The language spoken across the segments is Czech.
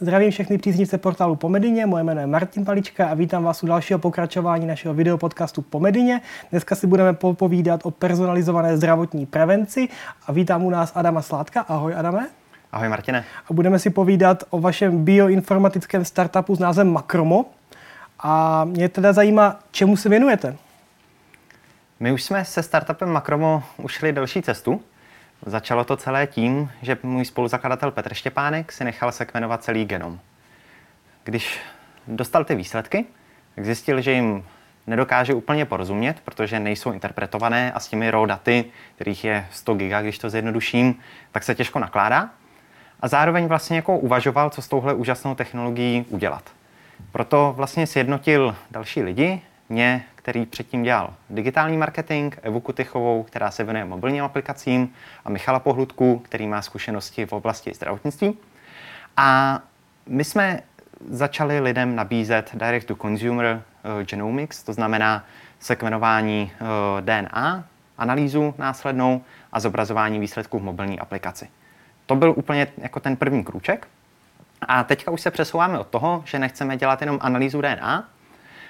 Zdravím všechny příznivce portálu Pomedině, moje jméno je Martin Palička a vítám vás u dalšího pokračování našeho videopodcastu Pomedině. Dneska si budeme povídat o personalizované zdravotní prevenci a vítám u nás Adama Sládka. Ahoj Adame. Ahoj Martine. A budeme si povídat o vašem bioinformatickém startupu s názvem Makromo. A mě teda zajímá, čemu se věnujete? My už jsme se startupem Makromo ušli další cestu. Začalo to celé tím, že můj spoluzakladatel Petr Štěpánek si nechal sekvenovat celý genom. Když dostal ty výsledky, tak zjistil, že jim nedokáže úplně porozumět, protože nejsou interpretované a s těmi raw daty, kterých je 100 giga, když to zjednoduším, tak se těžko nakládá. A zároveň vlastně jako uvažoval, co s touhle úžasnou technologií udělat. Proto vlastně sjednotil další lidi, mě, který předtím dělal digitální marketing, Evu Kutychovou, která se věnuje mobilním aplikacím a Michala Pohludku, který má zkušenosti v oblasti zdravotnictví. A my jsme začali lidem nabízet direct to consumer uh, genomics, to znamená sekvenování eh, DNA, analýzu následnou a zobrazování výsledků v mobilní aplikaci. To byl úplně jako ten první krůček. A teďka už se přesouváme od toho, že nechceme dělat jenom analýzu DNA,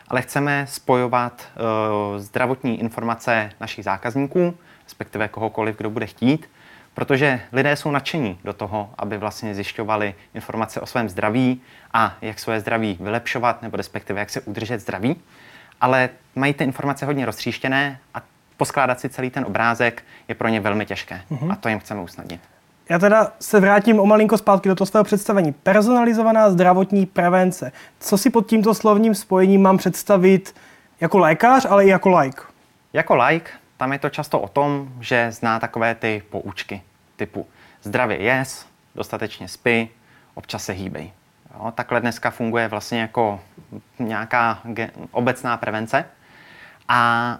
ale chceme spojovat uh, zdravotní informace našich zákazníků, respektive kohokoliv, kdo bude chtít, protože lidé jsou nadšení do toho, aby vlastně zjišťovali informace o svém zdraví a jak své zdraví vylepšovat, nebo respektive jak se udržet zdraví, ale mají ty informace hodně roztříštěné a poskládat si celý ten obrázek je pro ně velmi těžké. Uh-huh. A to jim chceme usnadnit. Já teda se vrátím o malinko zpátky do toho svého představení. Personalizovaná zdravotní prevence. Co si pod tímto slovním spojením mám představit jako lékař, ale i jako like? Jako like, tam je to často o tom, že zná takové ty poučky typu zdravě jes, dostatečně spí, občas se hýbej. Jo, takhle dneska funguje vlastně jako nějaká obecná prevence. A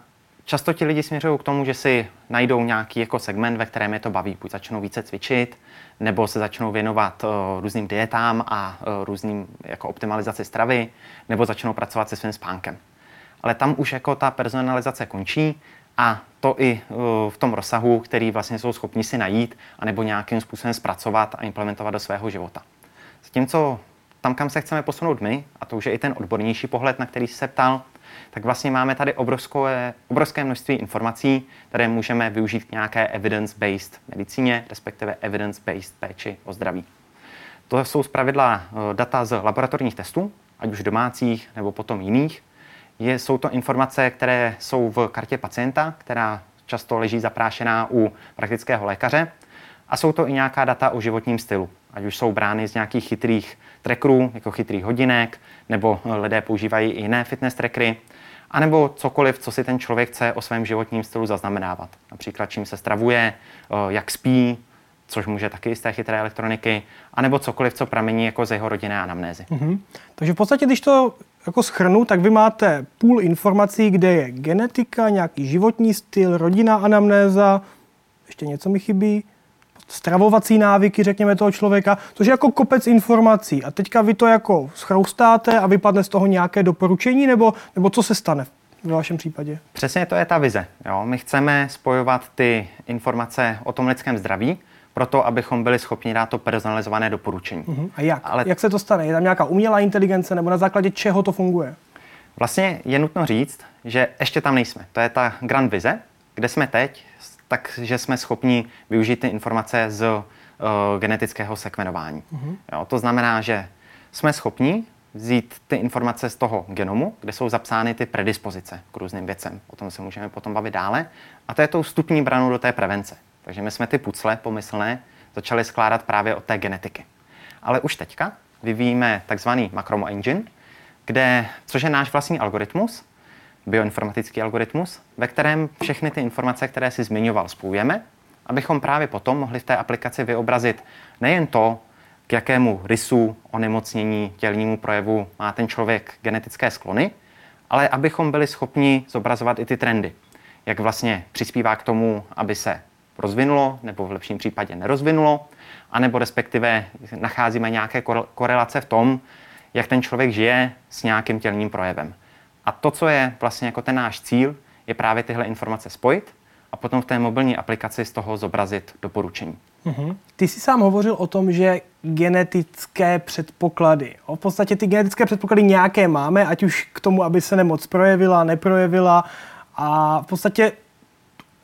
Často ti lidi směřují k tomu, že si najdou nějaký jako segment, ve kterém je to baví. Buď začnou více cvičit, nebo se začnou věnovat uh, různým dietám a uh, různým jako optimalizaci stravy, nebo začnou pracovat se svým spánkem. Ale tam už jako ta personalizace končí a to i uh, v tom rozsahu, který vlastně jsou schopni si najít, anebo nějakým způsobem zpracovat a implementovat do svého života. Zatímco tam, kam se chceme posunout my, a to už je i ten odbornější pohled, na který se ptal, tak vlastně máme tady obrovské, obrovské množství informací, které můžeme využít k nějaké evidence-based medicíně, respektive evidence-based péči o zdraví. To jsou zpravidla eh, data z laboratorních testů, ať už domácích nebo potom jiných. Je, jsou to informace, které jsou v kartě pacienta, která často leží zaprášená u praktického lékaře. A jsou to i nějaká data o životním stylu, ať už jsou brány z nějakých chytrých trackerů, jako chytrých hodinek, nebo lidé používají i jiné fitness trackery, anebo cokoliv, co si ten člověk chce o svém životním stylu zaznamenávat. Například čím se stravuje, jak spí, což může taky z té chytré elektroniky, anebo cokoliv, co pramení jako z jeho rodinné anamnézy. Mm-hmm. Takže v podstatě, když to jako schrnu, tak vy máte půl informací, kde je genetika, nějaký životní styl, rodina, anamnéza, ještě něco mi chybí, stravovací návyky, řekněme, toho člověka, což je jako kopec informací. A teďka vy to jako schroustáte a vypadne z toho nějaké doporučení, nebo, nebo co se stane? v vašem případě? Přesně to je ta vize. Jo? My chceme spojovat ty informace o tom lidském zdraví, proto abychom byli schopni dát to personalizované doporučení. Uh-huh. A jak? Ale... Jak se to stane? Je tam nějaká umělá inteligence nebo na základě čeho to funguje? Vlastně je nutno říct, že ještě tam nejsme. To je ta grand vize, kde jsme teď, takže jsme schopni využít ty informace z uh, genetického sekvenování. Uh-huh. Jo, to znamená, že jsme schopni vzít ty informace z toho genomu, kde jsou zapsány ty predispozice k různým věcem. O tom se můžeme potom bavit dále. A to je tou vstupní branou do té prevence. Takže my jsme ty pucle pomyslné začali skládat právě od té genetiky. Ale už teďka vyvíjíme takzvaný Macromo Engine, kde, což je náš vlastní algoritmus, bioinformatický algoritmus, ve kterém všechny ty informace, které si zmiňoval, spojujeme, abychom právě potom mohli v té aplikaci vyobrazit nejen to, k jakému rysu, onemocnění, tělnímu projevu má ten člověk genetické sklony, ale abychom byli schopni zobrazovat i ty trendy. Jak vlastně přispívá k tomu, aby se rozvinulo, nebo v lepším případě nerozvinulo, anebo respektive nacházíme nějaké korelace v tom, jak ten člověk žije s nějakým tělním projevem. A to, co je vlastně jako ten náš cíl, je právě tyhle informace spojit a potom v té mobilní aplikaci z toho zobrazit doporučení. Uh-huh. Ty jsi sám hovořil o tom, že genetické předpoklady. V podstatě ty genetické předpoklady nějaké máme, ať už k tomu, aby se nemoc projevila, neprojevila. A v podstatě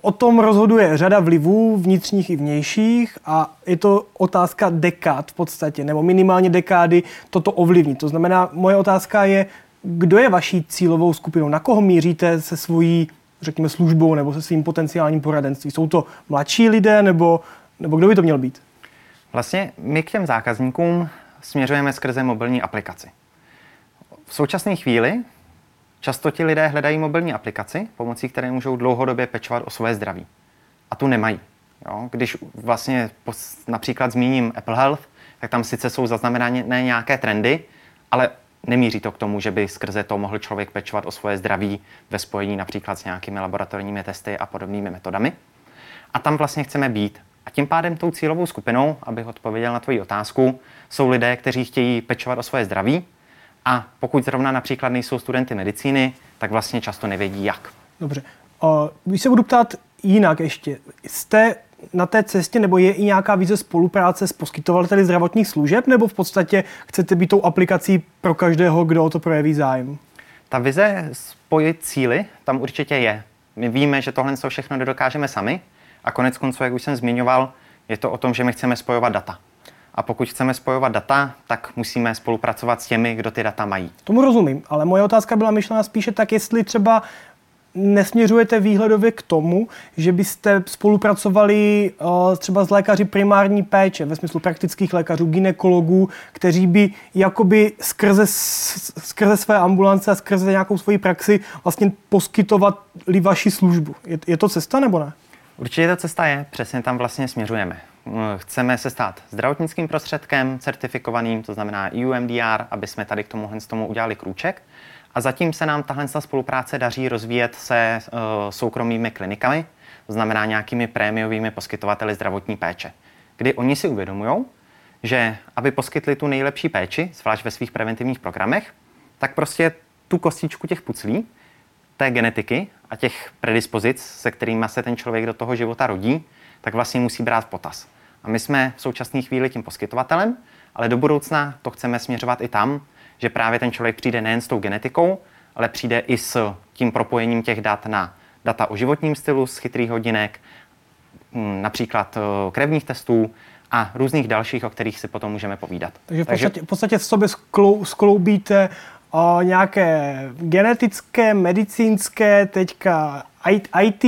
o tom rozhoduje řada vlivů, vnitřních i vnějších a je to otázka dekád v podstatě, nebo minimálně dekády toto ovlivní. To znamená, moje otázka je, kdo je vaší cílovou skupinou, na koho míříte se svojí, řekněme, službou nebo se svým potenciálním poradenstvím. Jsou to mladší lidé nebo, nebo kdo by to měl být? Vlastně my k těm zákazníkům směřujeme skrze mobilní aplikaci. V současné chvíli často ti lidé hledají mobilní aplikaci, pomocí které můžou dlouhodobě pečovat o své zdraví. A tu nemají. Jo? Když vlastně například zmíním Apple Health, tak tam sice jsou zaznamenané nějaké trendy, ale nemíří to k tomu, že by skrze to mohl člověk pečovat o svoje zdraví ve spojení například s nějakými laboratorními testy a podobnými metodami. A tam vlastně chceme být. A tím pádem tou cílovou skupinou, abych odpověděl na tvoji otázku, jsou lidé, kteří chtějí pečovat o svoje zdraví a pokud zrovna například nejsou studenty medicíny, tak vlastně často nevědí jak. Dobře. Když se budu ptát jinak ještě, jste na té cestě, nebo je i nějaká vize spolupráce s poskytovateli zdravotních služeb, nebo v podstatě chcete být tou aplikací pro každého, kdo o to projeví zájem? Ta vize spojit cíly tam určitě je. My víme, že tohle všechno nedokážeme sami a konec konců, jak už jsem zmiňoval, je to o tom, že my chceme spojovat data. A pokud chceme spojovat data, tak musíme spolupracovat s těmi, kdo ty data mají. Tomu rozumím, ale moje otázka byla myšlena spíše tak, jestli třeba nesměřujete výhledově k tomu, že byste spolupracovali uh, třeba s lékaři primární péče, ve smyslu praktických lékařů, ginekologů, kteří by jakoby skrze, skrze své ambulance a skrze nějakou svoji praxi vlastně poskytovali vaši službu. Je, je to cesta nebo ne? Určitě ta cesta je, přesně tam vlastně směřujeme. Chceme se stát zdravotnickým prostředkem certifikovaným, to znamená EUMDR, aby jsme tady k tomuhle tomu udělali krůček. A zatím se nám tahle spolupráce daří rozvíjet se uh, soukromými klinikami, to znamená nějakými prémiovými poskytovateli zdravotní péče, kdy oni si uvědomují, že aby poskytli tu nejlepší péči, zvlášť ve svých preventivních programech, tak prostě tu kostičku těch puclí, té genetiky a těch predispozic, se kterými se ten člověk do toho života rodí, tak vlastně musí brát v potaz. A my jsme v současné chvíli tím poskytovatelem, ale do budoucna to chceme směřovat i tam, že právě ten člověk přijde nejen s tou genetikou, ale přijde i s tím propojením těch dat na data o životním stylu z chytrých hodinek, hm, například eh, krevních testů a různých dalších, o kterých si potom můžeme povídat. Takže v podstatě, v, podstatě v sobě sklou, skloubíte o, nějaké genetické, medicínské, teďka IT,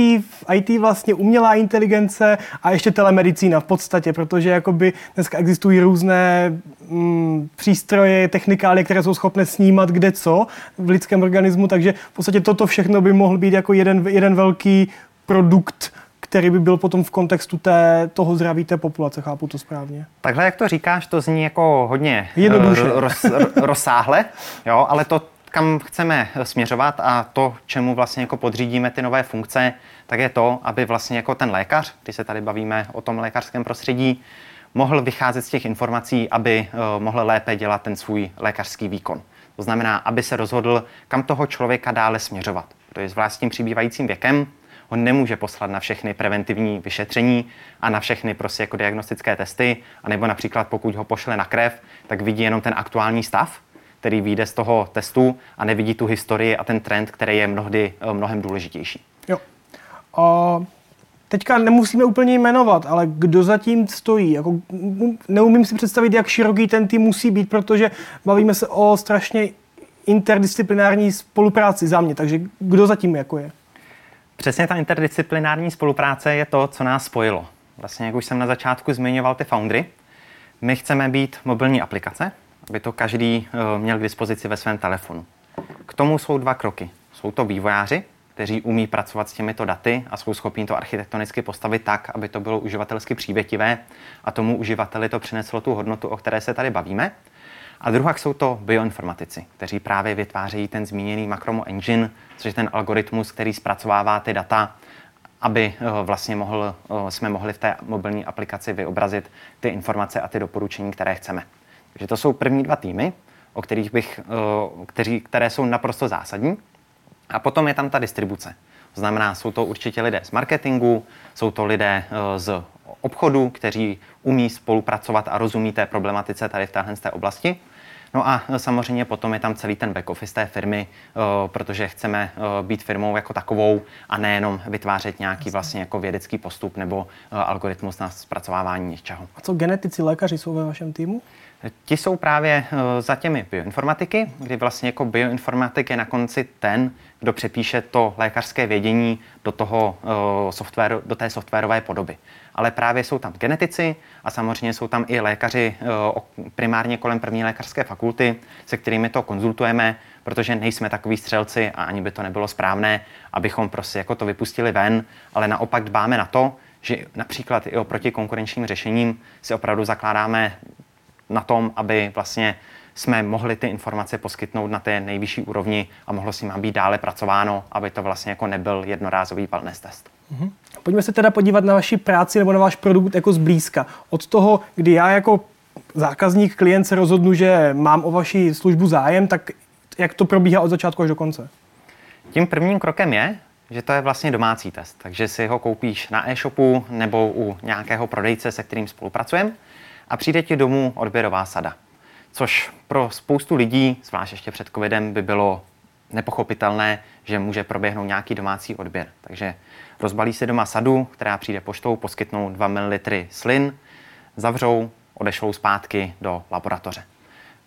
IT vlastně umělá inteligence a ještě telemedicína v podstatě, protože jakoby dneska existují různé mm, přístroje, technikály, které jsou schopné snímat kde co v lidském organismu, takže v podstatě toto všechno by mohl být jako jeden, jeden velký produkt který by byl potom v kontextu té, toho zdraví té populace, chápu to správně. Takhle, jak to říkáš, to zní jako hodně Jednoduše. Eh, roz, rozsáhle, jo, ale to, kam chceme směřovat a to, čemu vlastně jako podřídíme ty nové funkce, tak je to, aby vlastně jako ten lékař, když se tady bavíme o tom lékařském prostředí, mohl vycházet z těch informací, aby uh, mohl lépe dělat ten svůj lékařský výkon. To znamená, aby se rozhodl, kam toho člověka dále směřovat. To je zvlášť s tím přibývajícím věkem, on nemůže poslat na všechny preventivní vyšetření a na všechny prostě jako diagnostické testy, anebo například pokud ho pošle na krev, tak vidí jenom ten aktuální stav, který vyjde z toho testu a nevidí tu historii a ten trend, který je mnohdy eh, mnohem důležitější. Jo. A teďka nemusíme úplně jmenovat, ale kdo zatím stojí? Jako, neumím si představit, jak široký ten tým musí být, protože bavíme se o strašně interdisciplinární spolupráci za mě, takže kdo zatím jako je? Přesně ta interdisciplinární spolupráce je to, co nás spojilo. Vlastně, jak už jsem na začátku zmiňoval ty foundry, my chceme být mobilní aplikace, aby to každý uh, měl k dispozici ve svém telefonu. K tomu jsou dva kroky. Jsou to vývojáři, kteří umí pracovat s těmito daty a jsou schopni to architektonicky postavit tak, aby to bylo uživatelsky přívětivé a tomu uživateli to přineslo tu hodnotu, o které se tady bavíme. A druhá jsou to bioinformatici, kteří právě vytvářejí ten zmíněný Macromo Engine, což je ten algoritmus, který zpracovává ty data, aby eh, vlastně mohl, eh, jsme mohli v té mobilní aplikaci vyobrazit ty informace a ty doporučení, které chceme. Takže to jsou první dva týmy, o kterých bych, eh, kteří, které jsou naprosto zásadní. A potom je tam ta distribuce. To znamená, jsou to určitě lidé z marketingu, jsou to lidé z obchodu, kteří umí spolupracovat a rozumí té problematice tady v téhle té oblasti. No a samozřejmě potom je tam celý ten back office té firmy, protože chceme být firmou jako takovou a nejenom vytvářet nějaký vlastně jako vědecký postup nebo algoritmus na zpracovávání něčeho. A co genetici, lékaři jsou ve vašem týmu? Ti jsou právě za těmi bioinformatiky, kdy vlastně jako bioinformatik je na konci ten, kdo přepíše to lékařské vědění do, toho, software, do té softwarové podoby ale právě jsou tam genetici a samozřejmě jsou tam i lékaři eh, primárně kolem první lékařské fakulty, se kterými to konzultujeme, protože nejsme takový střelci a ani by to nebylo správné, abychom prostě jako to vypustili ven, ale naopak dbáme na to, že například i oproti konkurenčním řešením si opravdu zakládáme na tom, aby vlastně jsme mohli ty informace poskytnout na té nejvyšší úrovni a mohlo s nimi být dále pracováno, aby to vlastně jako nebyl jednorázový wellness test. Mm-hmm. Pojďme se teda podívat na vaši práci nebo na váš produkt jako zblízka. Od toho, kdy já jako zákazník, klient se rozhodnu, že mám o vaši službu zájem, tak jak to probíhá od začátku až do konce? Tím prvním krokem je, že to je vlastně domácí test. Takže si ho koupíš na e-shopu nebo u nějakého prodejce, se kterým spolupracujeme a přijde ti domů odběrová sada. Což pro spoustu lidí, zvlášť ještě před covidem, by bylo nepochopitelné, že může proběhnout nějaký domácí odběr. Takže rozbalí si doma sadu, která přijde poštou, poskytnou 2 ml slin, zavřou, odešlou zpátky do laboratoře.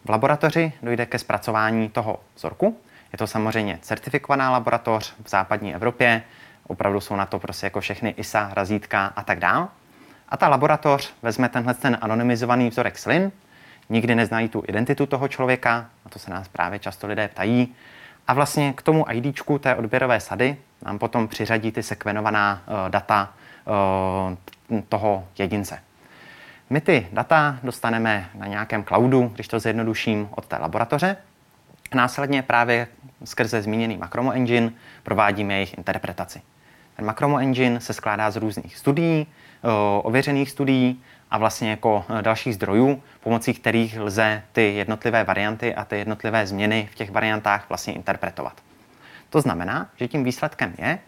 V laboratoři dojde ke zpracování toho vzorku. Je to samozřejmě certifikovaná laboratoř v západní Evropě, opravdu jsou na to prostě jako všechny ISA, razítka a tak dále. A ta laboratoř vezme tenhle ten anonymizovaný vzorek slin, nikdy neznají tu identitu toho člověka, a to se nás právě často lidé ptají, a vlastně k tomu IDčku té odběrové sady nám potom přiřadí ty sekvenovaná uh, data uh, toho jedince. My ty data dostaneme na nějakém cloudu, když to zjednoduším, od té laboratoře. Následně právě skrze zmíněný Macromo Engine provádíme jejich interpretaci. Ten Macromo Engine se skládá z různých studií, uh, ověřených studií a vlastně jako dalších zdrojů, pomocí kterých lze ty jednotlivé varianty a ty jednotlivé změny v těch variantách vlastně interpretovat. To znamená, že tím výsledkem je,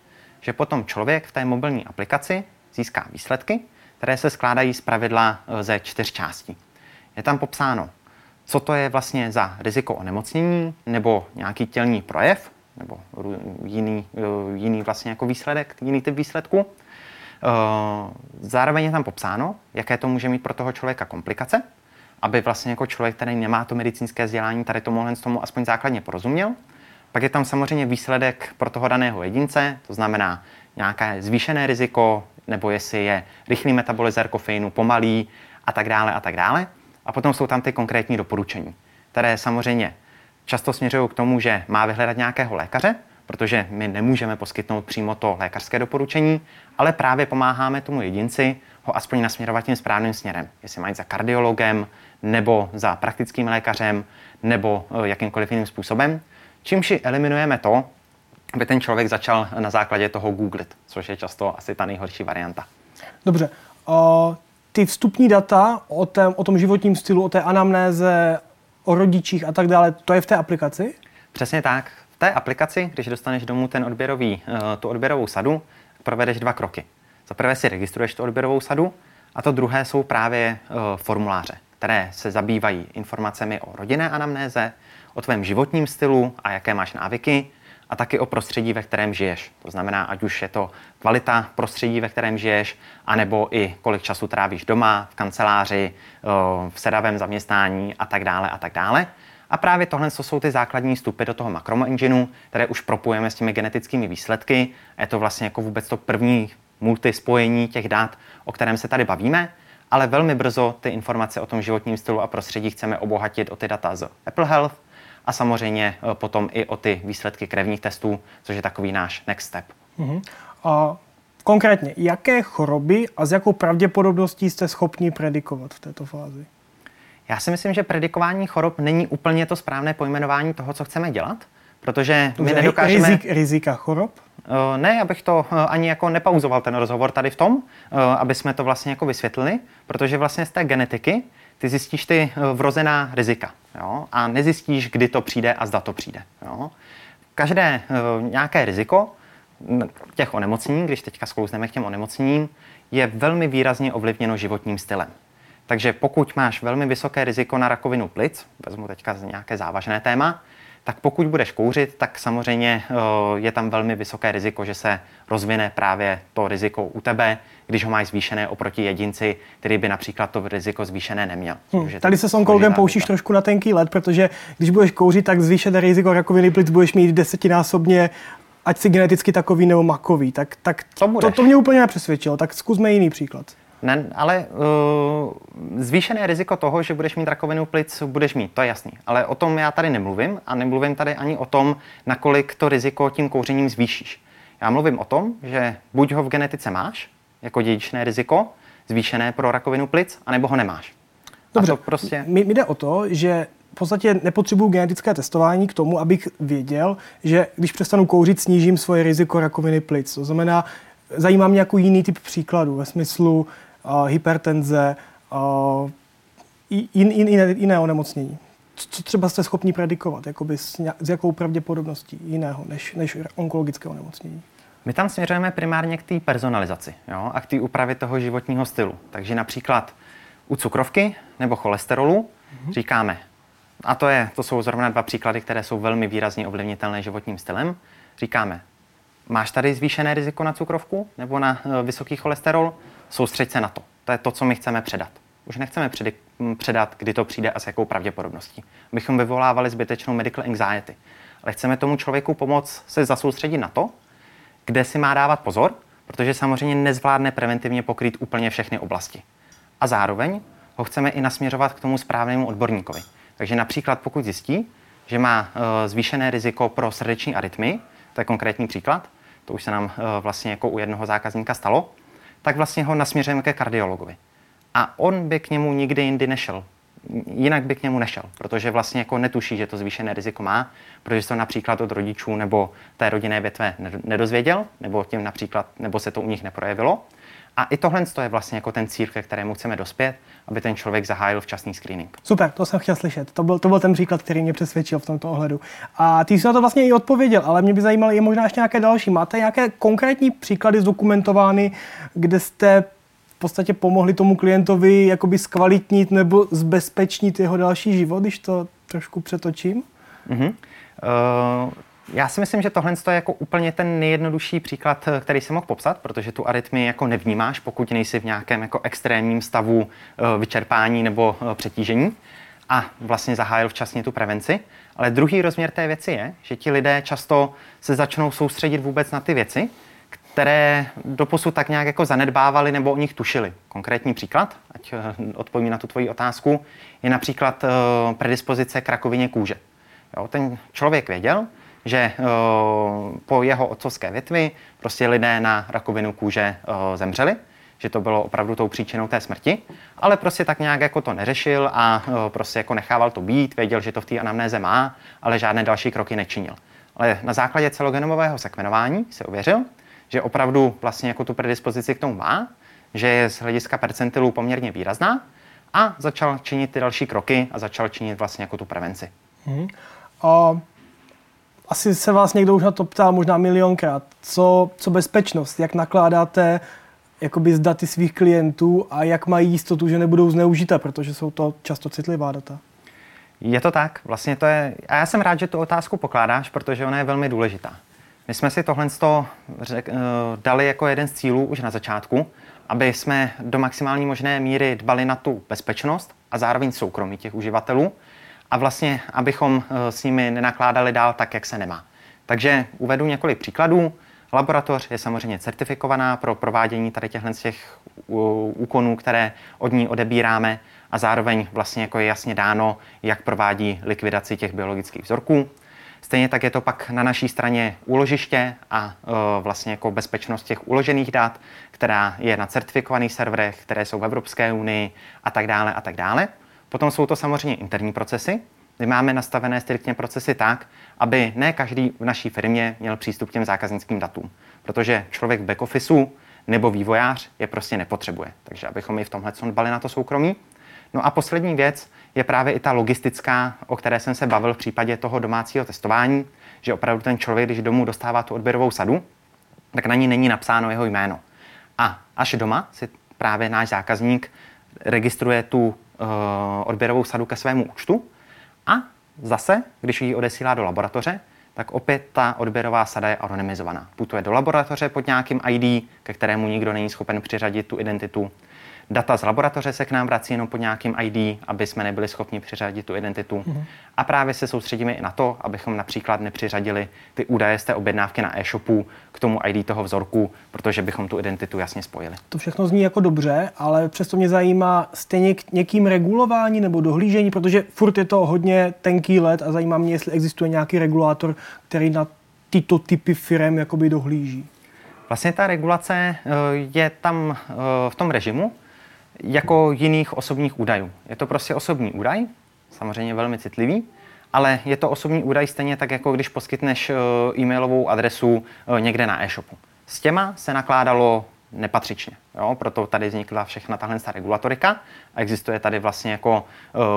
že potom člověk v té mobilní aplikaci získá výsledky, které se skládají z pravidla eh, ze čtyř částí. Je tam popsáno, co to je vlastně za riziko onemocnění nebo nějaký tělní projev, nebo jiný, eh, jiný vlastně jako výsledek, jiný typ výsledku. Eh, zároveň je tam popsáno, jaké to může mít pro toho člověka komplikace, aby vlastně jako člověk, který nemá to medicínské vzdělání, tady tomu, tomu aspoň základně porozuměl. Pak je tam samozřejmě výsledek pro toho daného jedince, to znamená nějaké zvýšené riziko, nebo jestli je rychlý metabolizer kofeinu, pomalý a tak dále a tak dále. A potom jsou tam ty konkrétní doporučení, které samozřejmě často směřují k tomu, že má vyhledat nějakého lékaře, protože my nemůžeme poskytnout přímo to lékařské doporučení, ale právě pomáháme tomu jedinci ho aspoň nasměrovat tím správným směrem. Jestli mají za kardiologem, nebo za praktickým lékařem, nebo eh, jakýmkoliv jiným způsobem. Čímž eliminujeme to, aby ten člověk začal na základě toho googlit, což je často asi ta nejhorší varianta. Dobře. Uh, ty vstupní data o, tém, o tom životním stylu, o té anamnéze, o rodičích a tak dále, to je v té aplikaci? Přesně tak. V té aplikaci, když dostaneš domů ten odběrový, uh, tu odběrovou sadu, provedeš dva kroky. Za prvé si registruješ tu odběrovou sadu a to druhé jsou právě uh, formuláře, které se zabývají informacemi o rodinné anamnéze, o tvém životním stylu a jaké máš návyky, a taky o prostředí, ve kterém žiješ. To znamená, ať už je to kvalita prostředí, ve kterém žiješ, anebo i kolik času trávíš doma, v kanceláři, v sedavém zaměstnání a tak dále a tak dále. A právě tohle jsou ty základní vstupy do toho Macromo Engineu, které už propojujeme s těmi genetickými výsledky. Je to vlastně jako vůbec to první multispojení těch dat, o kterém se tady bavíme, ale velmi brzo ty informace o tom životním stylu a prostředí chceme obohatit o ty data z Apple Health, a samozřejmě eh, potom i o ty výsledky krevních testů, což je takový náš next step. Uh-huh. A konkrétně, jaké choroby a s jakou pravděpodobností jste schopni predikovat v této fázi? Já si myslím, že predikování chorob není úplně to správné pojmenování toho, co chceme dělat, protože Dobře, my nedokážeme... Rizik, rizika chorob? Eh, ne, abych to eh, ani jako nepauzoval ten rozhovor tady v tom, aby jsme to vlastně jako vysvětlili, protože vlastně z té genetiky ty zjistíš ty vrozená rizika jo, a nezjistíš, kdy to přijde a zda to přijde. Jo. Každé uh, nějaké riziko těch onemocnění, když teďka sklouzneme k těm onemocněním, je velmi výrazně ovlivněno životním stylem. Takže pokud máš velmi vysoké riziko na rakovinu plic, vezmu teďka nějaké závažné téma, tak pokud budeš kouřit, tak samozřejmě eh, je tam velmi vysoké riziko, že se rozvine právě to riziko u tebe, když ho máš zvýšené oproti jedinci, který by například to riziko zvýšené neměl. Hmm. Tady se s onkologem pouštíš trošku na tenký let, protože když budeš kouřit, tak zvýšené riziko rakoviny plic budeš mít desetinásobně ať si geneticky takový nebo makový. Tak, tak to, to, to mě úplně nepřesvědčilo. Tak zkusme jiný příklad. Ne, ale uh, zvýšené riziko toho, že budeš mít rakovinu plic, budeš mít, to je jasný. Ale o tom já tady nemluvím a nemluvím tady ani o tom, nakolik to riziko tím kouřením zvýšíš. Já mluvím o tom, že buď ho v genetice máš, jako dědičné riziko, zvýšené pro rakovinu plic, anebo ho nemáš. Dobře, a to prostě... mi, mi jde o to, že v podstatě nepotřebuju genetické testování k tomu, abych věděl, že když přestanu kouřit, snížím svoje riziko rakoviny plic. To znamená, zajímá mě jako jiný typ příkladů ve smyslu hypertenze, uh, jin, jin, jiné, jiné onemocnění. Co třeba jste schopni predikovat, jakoby s, s jakou pravděpodobností jiného než, než onkologické onemocnění? My tam směřujeme primárně k té personalizaci jo, a k té úpravě toho životního stylu. Takže například u cukrovky nebo cholesterolu mm-hmm. říkáme, a to, je, to jsou zrovna dva příklady, které jsou velmi výrazně ovlivnitelné životním stylem, říkáme, máš tady zvýšené riziko na cukrovku nebo na uh, vysoký cholesterol, soustřeď se na to. To je to, co my chceme předat. Už nechceme před, předat, kdy to přijde a s jakou pravděpodobností. Bychom vyvolávali zbytečnou medical anxiety. Ale chceme tomu člověku pomoct se zasoustředit na to, kde si má dávat pozor, protože samozřejmě nezvládne preventivně pokrýt úplně všechny oblasti. A zároveň ho chceme i nasměřovat k tomu správnému odborníkovi. Takže například pokud zjistí, že má uh, zvýšené riziko pro srdeční arytmy, to je konkrétní příklad, to už se nám uh, vlastně jako u jednoho zákazníka stalo, tak vlastně ho nasměřujeme ke kardiologovi. A on by k němu nikdy jindy nešel. Jinak by k němu nešel, protože vlastně jako netuší, že to zvýšené riziko má, protože se to například od rodičů nebo té rodinné větve nedozvěděl, nebo tím například, nebo se to u nich neprojevilo. A i tohle je vlastně jako ten cíl, ke kterému chceme dospět, aby ten člověk zahájil včasný screening. Super, to jsem chtěl slyšet. To byl, to byl ten příklad, který mě přesvědčil v tomto ohledu. A ty jsi na to vlastně i odpověděl, ale mě by zajímalo je možná ještě nějaké další. Máte nějaké konkrétní příklady zdokumentovány, kde jste v podstatě pomohli tomu klientovi jakoby zkvalitnit nebo zbezpečnit jeho další život, když to trošku přetočím? Mm-hmm. Uh, já si myslím, že tohle je jako úplně ten nejjednodušší příklad, který jsem mohl popsat, protože tu arytmii jako nevnímáš, pokud nejsi v nějakém jako extrémním stavu eh, vyčerpání nebo eh, přetížení a vlastně zahájil včasně tu prevenci. Ale druhý rozměr té věci je, že ti lidé často se začnou soustředit vůbec na ty věci, které doposud tak nějak jako zanedbávali nebo o nich tušili. Konkrétní příklad, ať eh, odpovím na tu tvoji otázku, je například predispozice k rakovině kůže. Jo, ten člověk věděl, že uh, po jeho otcovské větvi prostě lidé na rakovinu kůže uh, zemřeli, že to bylo opravdu tou příčinou té smrti, ale prostě tak nějak jako to neřešil a uh, prostě jako nechával to být, věděl, že to v té anamnéze má, ale žádné další kroky nečinil. Ale na základě celogenomového sekvenování se ověřil, že opravdu vlastně jako tu predispozici k tomu má, že je z hlediska percentilů poměrně výrazná a začal činit ty další kroky a začal činit vlastně jako tu prevenci. Hmm. A asi se vás někdo už na to ptal možná milionkrát. Co, co bezpečnost? Jak nakládáte jakoby s daty svých klientů a jak mají jistotu, že nebudou zneužita, protože jsou to často citlivá data? Je to tak, vlastně to je, a já jsem rád, že tu otázku pokládáš, protože ona je velmi důležitá. My jsme si tohle řek, eh, dali jako jeden z cílů už na začátku, aby jsme do maximální možné míry dbali na tu bezpečnost a zároveň soukromí těch uživatelů, a vlastně, abychom eh, s nimi nenakládali dál tak, jak se nemá. Takže uvedu několik příkladů. Laboratoř je samozřejmě certifikovaná pro provádění tady těchto těch úkonů, které od ní odebíráme a zároveň vlastně jako je jasně dáno, jak provádí likvidaci těch biologických vzorků. Stejně tak je to pak na naší straně úložiště a e, vlastně jako bezpečnost těch uložených dat, která je na certifikovaných serverech, které jsou v Evropské unii a tak dále a tak dále. Potom jsou to samozřejmě interní procesy, kdy máme nastavené striktně procesy tak, aby ne každý v naší firmě měl přístup k těm zákaznickým datům. Protože člověk v back officeu nebo vývojář je prostě nepotřebuje. Takže abychom i v tomhle dbali na to soukromí. No a poslední věc je právě i ta logistická, o které jsem se bavil v případě toho domácího testování, že opravdu ten člověk, když domů dostává tu odběrovou sadu, tak na ní není napsáno jeho jméno. A až doma si právě náš zákazník registruje tu uh, odběrovou sadu ke svému účtu a zase, když ji odesílá do laboratoře, tak opět ta odběrová sada je anonymizovaná. Putuje do laboratoře pod nějakým ID, ke kterému nikdo není schopen přiřadit tu identitu Data z laboratoře se k nám vrací jenom pod nějakým ID, aby jsme nebyli schopni přiřadit tu identitu. Mm-hmm. A právě se soustředíme i na to, abychom například nepřiřadili ty údaje z té objednávky na e-shopu k tomu ID toho vzorku, protože bychom tu identitu jasně spojili. To všechno zní jako dobře, ale přesto mě zajímá stejně k někým regulování nebo dohlížení, protože furt je to hodně tenký let a zajímá mě, jestli existuje nějaký regulátor, který na tyto typy firm jakoby dohlíží. Vlastně ta regulace eh, je tam eh, v tom režimu, jako jiných osobních údajů. Je to prostě osobní údaj, samozřejmě velmi citlivý, ale je to osobní údaj stejně tak, jako když poskytneš eh, e-mailovou adresu eh, někde na e-shopu. S těma se nakládalo nepatřičně. Jo? Proto tady vznikla všechna tahle regulatorika existuje tady vlastně jako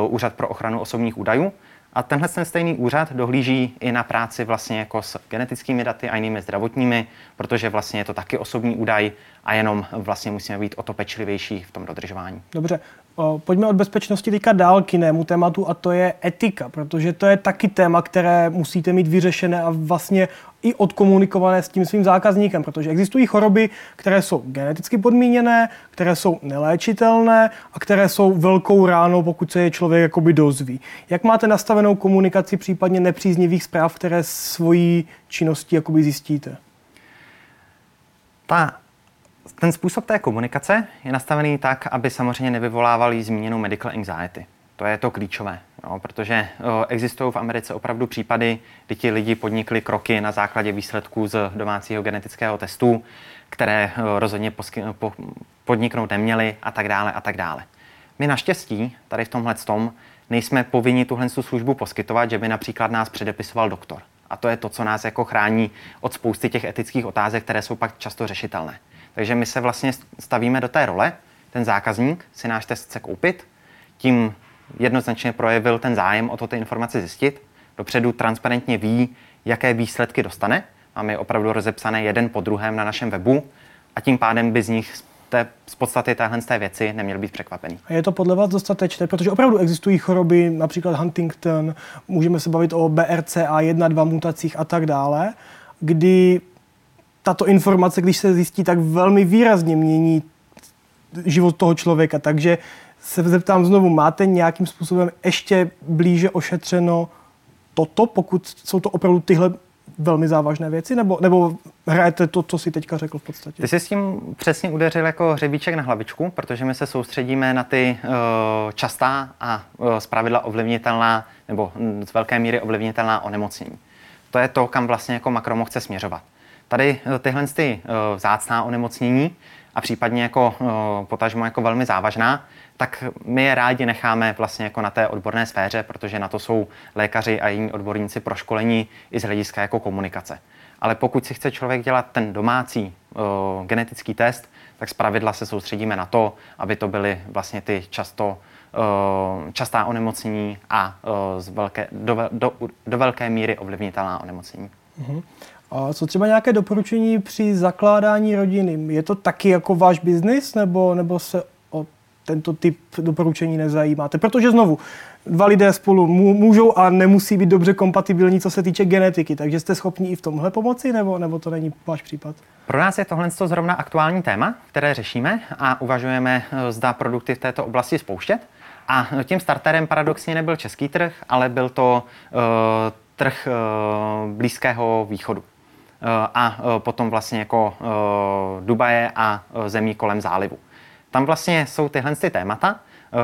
uh, Úřad pro ochranu osobních údajů. A tenhle ten stejný úřad dohlíží i na práci vlastně jako s genetickými daty a jinými zdravotními, protože vlastně je to taky osobní údaj a jenom vlastně musíme být o to pečlivější v tom dodržování. Dobře, pojďme od bezpečnosti teďka dál k jinému tématu a to je etika, protože to je taky téma, které musíte mít vyřešené a vlastně i odkomunikované s tím svým zákazníkem, protože existují choroby, které jsou geneticky podmíněné, které jsou neléčitelné a které jsou velkou ránou, pokud se je člověk jakoby dozví. Jak máte nastavenou komunikaci případně nepříznivých zpráv, které svojí činností jakoby zjistíte? Ta ten způsob té komunikace je nastavený tak, aby samozřejmě nevyvolával zmíněnou medical anxiety. To je to klíčové, jo, protože o, existují v Americe opravdu případy, kdy ti lidi podnikli kroky na základě výsledků z domácího genetického testu, které o, rozhodně posky, po, podniknout neměli a tak dále a tak dále. My naštěstí tady v tomhle tom nejsme povinni tuhle službu poskytovat, že by například nás předepisoval doktor. A to je to, co nás jako chrání od spousty těch etických otázek, které jsou pak často řešitelné. Takže my se vlastně stavíme do té role, ten zákazník si náš test chce koupit, tím jednoznačně projevil ten zájem o to ty informace zjistit, dopředu transparentně ví, jaké výsledky dostane. Máme je opravdu rozepsané jeden po druhém na našem webu. A tím pádem by z nich z podstaty téhle té věci neměl být překvapený. A je to podle vás dostatečné, protože opravdu existují choroby, například Huntington, můžeme se bavit o BRCA1, 2 mutacích a tak dále, kdy tato informace, když se zjistí, tak velmi výrazně mění život toho člověka. Takže se zeptám znovu, máte nějakým způsobem ještě blíže ošetřeno toto, pokud jsou to opravdu tyhle velmi závažné věci, nebo, nebo hrajete to, co si teďka řekl v podstatě? Ty jsi s tím přesně udeřil jako hřebíček na hlavičku, protože my se soustředíme na ty uh, častá a uh, zpravidla ovlivnitelná, nebo hm, z velké míry ovlivnitelná onemocnění. To je to, kam vlastně jako makromo chce směřovat. Tady eh, tyhle ty uh, vzácná onemocnění a případně jako uh, potažmo jako velmi závažná, tak my je rádi necháme vlastně jako na té odborné sféře, protože na to jsou lékaři a jiní odborníci pro školení i z hlediska jako komunikace. Ale pokud si chce člověk dělat ten domácí uh, genetický test, tak zpravidla se soustředíme na to, aby to byly vlastně ty často uh, častá onemocnění a uh, z velké, do, do, do velké míry ovlivnitelná onemocnění. Uh-huh. A co třeba nějaké doporučení při zakládání rodiny? Je to taky jako váš biznis, nebo, nebo se o tento typ doporučení nezajímáte? Protože znovu, dva lidé spolu můžou a nemusí být dobře kompatibilní, co se týče genetiky. Takže jste schopni i v tomhle pomoci, nebo, nebo to není váš případ? Pro nás je tohle zrovna aktuální téma, které řešíme a uvažujeme, eh, zda produkty v této oblasti spouštět. A tím starterem paradoxně nebyl český trh, ale byl to uh, trh uh, Blízkého východu. Eh, a eh, potom vlastně jako eh, Dubaje a zemí kolem zálivu. Tam vlastně jsou tyhle ty témata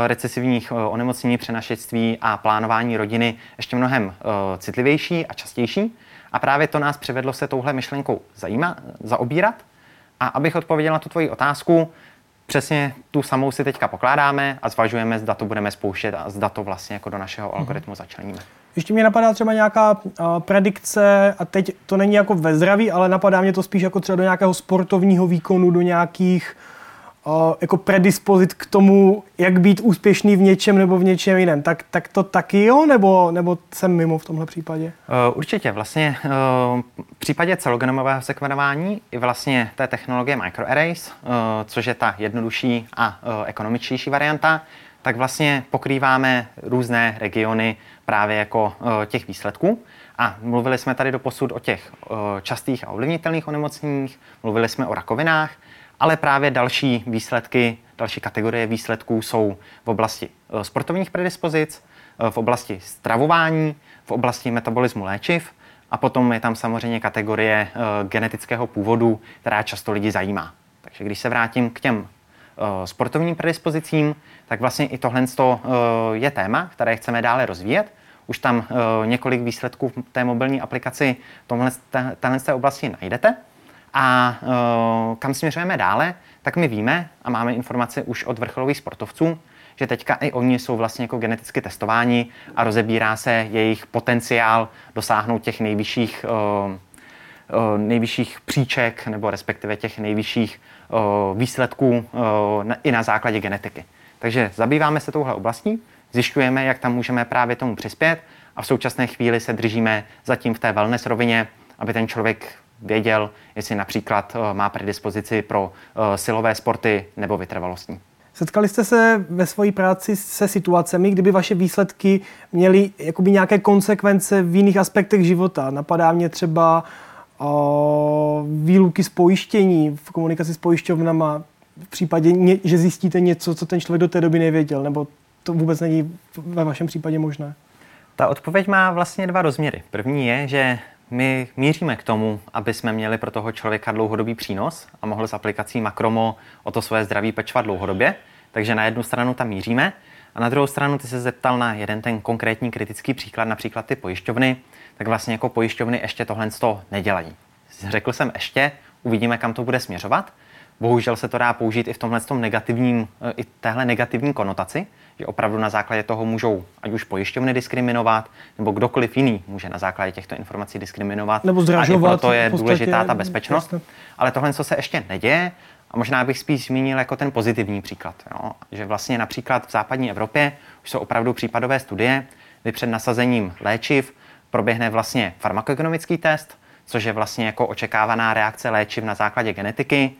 recesivních onemocnění, přenašectví a plánování rodiny ještě mnohem citlivější a častější. A právě to nás přivedlo se touhle myšlenkou zajíma, zaobírat. A abych odpověděl na tu tvoji otázku, přesně tu samou si teďka pokládáme a zvažujeme, zda to budeme spouštět a zda to vlastně jako do našeho algoritmu začleníme. Ještě mě napadá třeba nějaká uh, predikce, a teď to není jako ve zdraví, ale napadá mě to spíš jako třeba do nějakého sportovního výkonu, do nějakých jako predispozit k tomu, jak být úspěšný v něčem nebo v něčem jiném. Tak, tak to taky jo, nebo, nebo jsem mimo v tomhle případě? Určitě. Vlastně v případě celogenomového sekvenování i vlastně té technologie microarrays, což je ta jednodušší a ekonomičtější varianta, tak vlastně pokrýváme různé regiony právě jako těch výsledků. A mluvili jsme tady do posud o těch častých a ovlivnitelných onemocněních, mluvili jsme o rakovinách, ale právě další výsledky, další kategorie výsledků jsou v oblasti eh, sportovních predispozic, eh, v oblasti stravování, v oblasti metabolismu léčiv a potom je tam samozřejmě kategorie eh, genetického původu, která často lidi zajímá. Takže když se vrátím k těm sportovním predispozicím, tak vlastně i tohle je téma, které chceme dále rozvíjet. Už tam několik výsledků v té mobilní aplikaci tomhle, téhle oblasti najdete. A kam směřujeme dále, tak my víme a máme informace už od vrcholových sportovců, že teďka i oni jsou vlastně jako geneticky testováni a rozebírá se jejich potenciál dosáhnout těch nejvyšších, nejvyšších příček nebo respektive těch nejvyšších výsledků uh, i na základě genetiky. Takže zabýváme se touhle oblastí, zjišťujeme, jak tam můžeme právě tomu přispět a v současné chvíli se držíme zatím v té wellness rovině, aby ten člověk věděl, jestli například má predispozici pro silové sporty nebo vytrvalostní. Setkali jste se ve své práci se situacemi, kdyby vaše výsledky měly jakoby nějaké konsekvence v jiných aspektech života? Napadá mě třeba eh, výluky z pojištění v komunikaci s pojišťovnama v případě, že zjistíte něco, co ten člověk do té doby nevěděl, nebo to vůbec není ve vašem případě možné? Ta odpověď má vlastně dva rozměry. První je, že my míříme k tomu, aby jsme měli pro toho člověka dlouhodobý přínos a mohl s aplikací Makromo o to svoje zdraví pečovat dlouhodobě. Takže na jednu stranu tam míříme a na druhou stranu ty se zeptal na jeden ten konkrétní kritický příklad, například ty pojišťovny, tak vlastně jako pojišťovny ještě tohle to nedělají. Řekl jsem ještě, uvidíme, kam to bude směřovat. Bohužel se to dá použít i v tomhle tom negativním, i téhle negativní konotaci, že opravdu na základě toho můžou ať už pojišťovny diskriminovat, nebo kdokoliv jiný může na základě těchto informací diskriminovat. Nebo zdražovat. A proto je důležitá ta bezpečnost. Ale tohle, co se ještě neděje, a možná bych spíš zmínil jako ten pozitivní příklad. Jo? Že vlastně například v západní Evropě už jsou opravdu případové studie, kdy před nasazením léčiv proběhne vlastně farmakoekonomický test, což je vlastně jako očekávaná reakce léčiv na základě genetiky,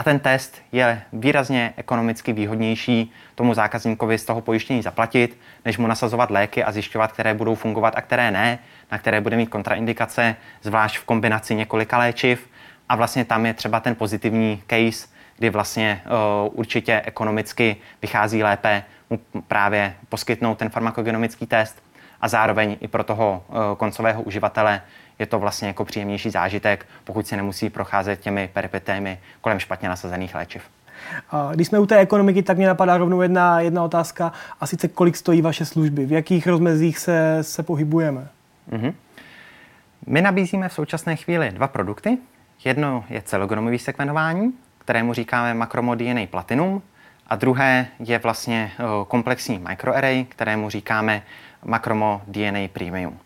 a ten test je výrazně ekonomicky výhodnější tomu zákazníkovi z toho pojištění zaplatit, než mu nasazovat léky a zjišťovat, které budou fungovat a které ne, na které bude mít kontraindikace, zvlášť v kombinaci několika léčiv. A vlastně tam je třeba ten pozitivní case, kdy vlastně uh, určitě ekonomicky vychází lépe mu právě poskytnout ten farmakogenomický test a zároveň i pro toho uh, koncového uživatele je to vlastně jako příjemnější zážitek, pokud si nemusí procházet těmi peripetémi kolem špatně nasazených léčiv. Když jsme u té ekonomiky, tak mě napadá rovnou jedna, jedna otázka, a sice kolik stojí vaše služby, v jakých rozmezích se, se pohybujeme? Mm-hmm. My nabízíme v současné chvíli dva produkty. Jedno je celogenomové sekvenování, kterému říkáme Macromo DNA Platinum, a druhé je vlastně eh, komplexní microarray, kterému říkáme Macromo DNA Premium.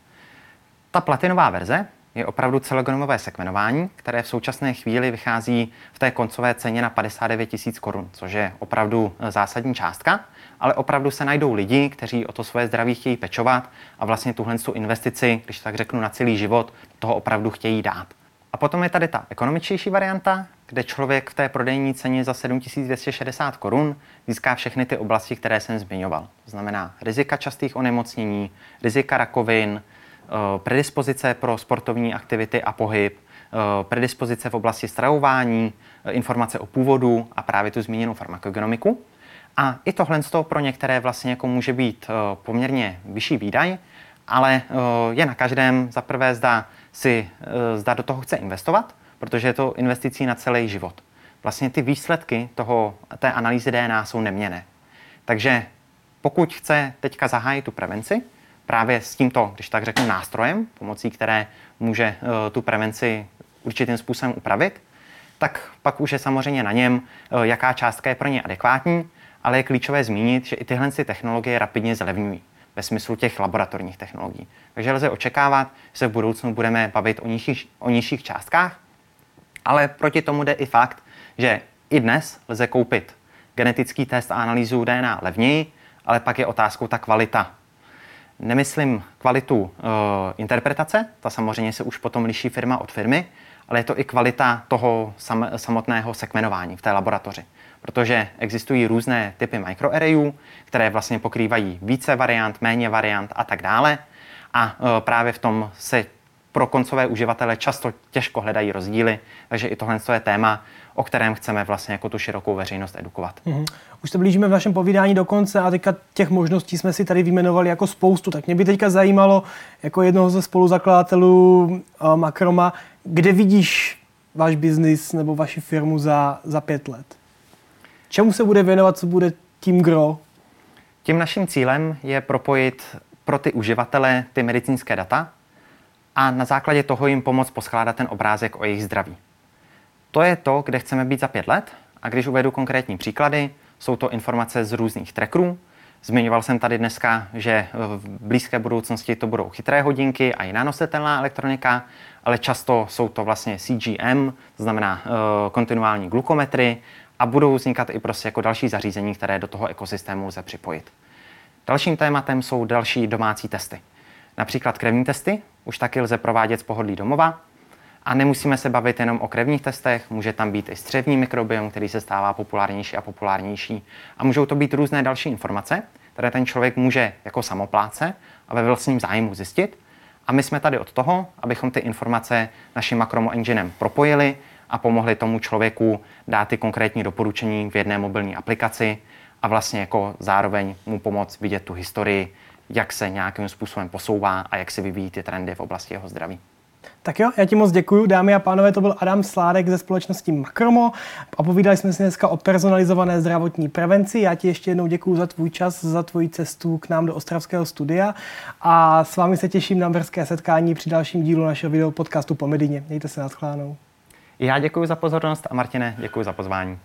Ta platinová verze je opravdu celogenomové sekvenování, které v současné chvíli vychází v té koncové ceně na 59 tisíc korun, což je opravdu e, zásadní částka, ale opravdu se najdou lidi, kteří o to svoje zdraví chtějí pečovat a vlastně tuhle tu investici, když tak řeknu na celý život, toho opravdu chtějí dát. A potom je tady ta ekonomičtější varianta, kde člověk v té prodejní ceně za 7260 korun získá všechny ty oblasti, které jsem zmiňoval. To znamená rizika častých onemocnění, rizika rakovin, Eh, predispozice pro sportovní aktivity a pohyb, eh, predispozice v oblasti stravování, eh, informace o původu a právě tu zmíněnou farmakogenomiku. A i tohle pro některé vlastně jako může být poměrně vyšší výdaj, ale je na každém za prvé zda si zda do toho chce investovat, protože je to investicí na celý život. Vlastně ty výsledky toho, té analýzy DNA jsou neměné. Takže pokud chce teďka zahájit tu prevenci, právě s tímto, když tak řeknu, nástrojem, pomocí které může eh, tu prevenci určitým způsobem upravit, tak pak už je samozřejmě na něm, eh, jaká částka je pro ně adekvátní, ale je klíčové zmínit, že i tyhle technologie rapidně zlevňují ve smyslu těch laboratorních technologií. Takže lze očekávat, že se v budoucnu budeme bavit o nižších, o nižších částkách, ale proti tomu jde i fakt, že i dnes lze koupit genetický test a analýzu DNA levněji, ale pak je otázkou ta kvalita. Nemyslím kvalitu uh, interpretace, ta samozřejmě se už potom liší firma od firmy, ale je to i kvalita toho sam, samotného sekvenování v té laboratoři. Protože existují různé typy microarrayů, které vlastně pokrývají více variant, méně variant a tak dále. A uh, právě v tom se pro koncové uživatele často těžko hledají rozdíly, takže i tohle je téma, o kterém chceme vlastně jako tu širokou veřejnost edukovat. Mm-hmm. Už se blížíme v našem povídání do konce a teďka těch možností jsme si tady vyjmenovali jako spoustu. Tak mě by teďka zajímalo, jako jednoho ze spoluzakladatelů uh, Makroma, kde vidíš váš biznis nebo vaši firmu za, za pět let? Čemu se bude věnovat, co bude tím gro? Tím naším cílem je propojit pro ty uživatele ty medicínské data a na základě toho jim pomoct poskládat ten obrázek o jejich zdraví. To je to, kde chceme být za pět let a když uvedu konkrétní příklady, jsou to informace z různých trackerů. Zmiňoval jsem tady dneska, že v blízké budoucnosti to budou chytré hodinky a jiná nositelná elektronika, ale často jsou to vlastně CGM, to znamená uh, kontinuální glukometry a budou vznikat i prostě jako další zařízení, které do toho ekosystému lze připojit. Dalším tématem jsou další domácí testy. Například krevní testy už taky lze provádět z pohodlí domova, a nemusíme se bavit jenom o krevních testech, může tam být i střevní mikrobiom, který se stává populárnější a populárnější. A můžou to být různé další informace, které ten člověk může jako samopláce a ve vlastním zájmu zjistit. A my jsme tady od toho, abychom ty informace naším Macromo Enginem propojili a pomohli tomu člověku dát ty konkrétní doporučení v jedné mobilní aplikaci a vlastně jako zároveň mu pomoct vidět tu historii, jak se nějakým způsobem posouvá a jak se vyvíjí ty trendy v oblasti jeho zdraví. Tak jo, já ti moc děkuji. Dámy a pánové, to byl Adam Sládek ze společnosti Makromo a povídali jsme si dneska o personalizované zdravotní prevenci. Já ti ještě jednou děkuji za tvůj čas, za tvoji cestu k nám do Ostravského studia a s vámi se těším na brzké setkání při dalším dílu našeho video podcastu po Medině. Mějte se na schlánou. Já děkuji za pozornost a Martine, děkuji za pozvání.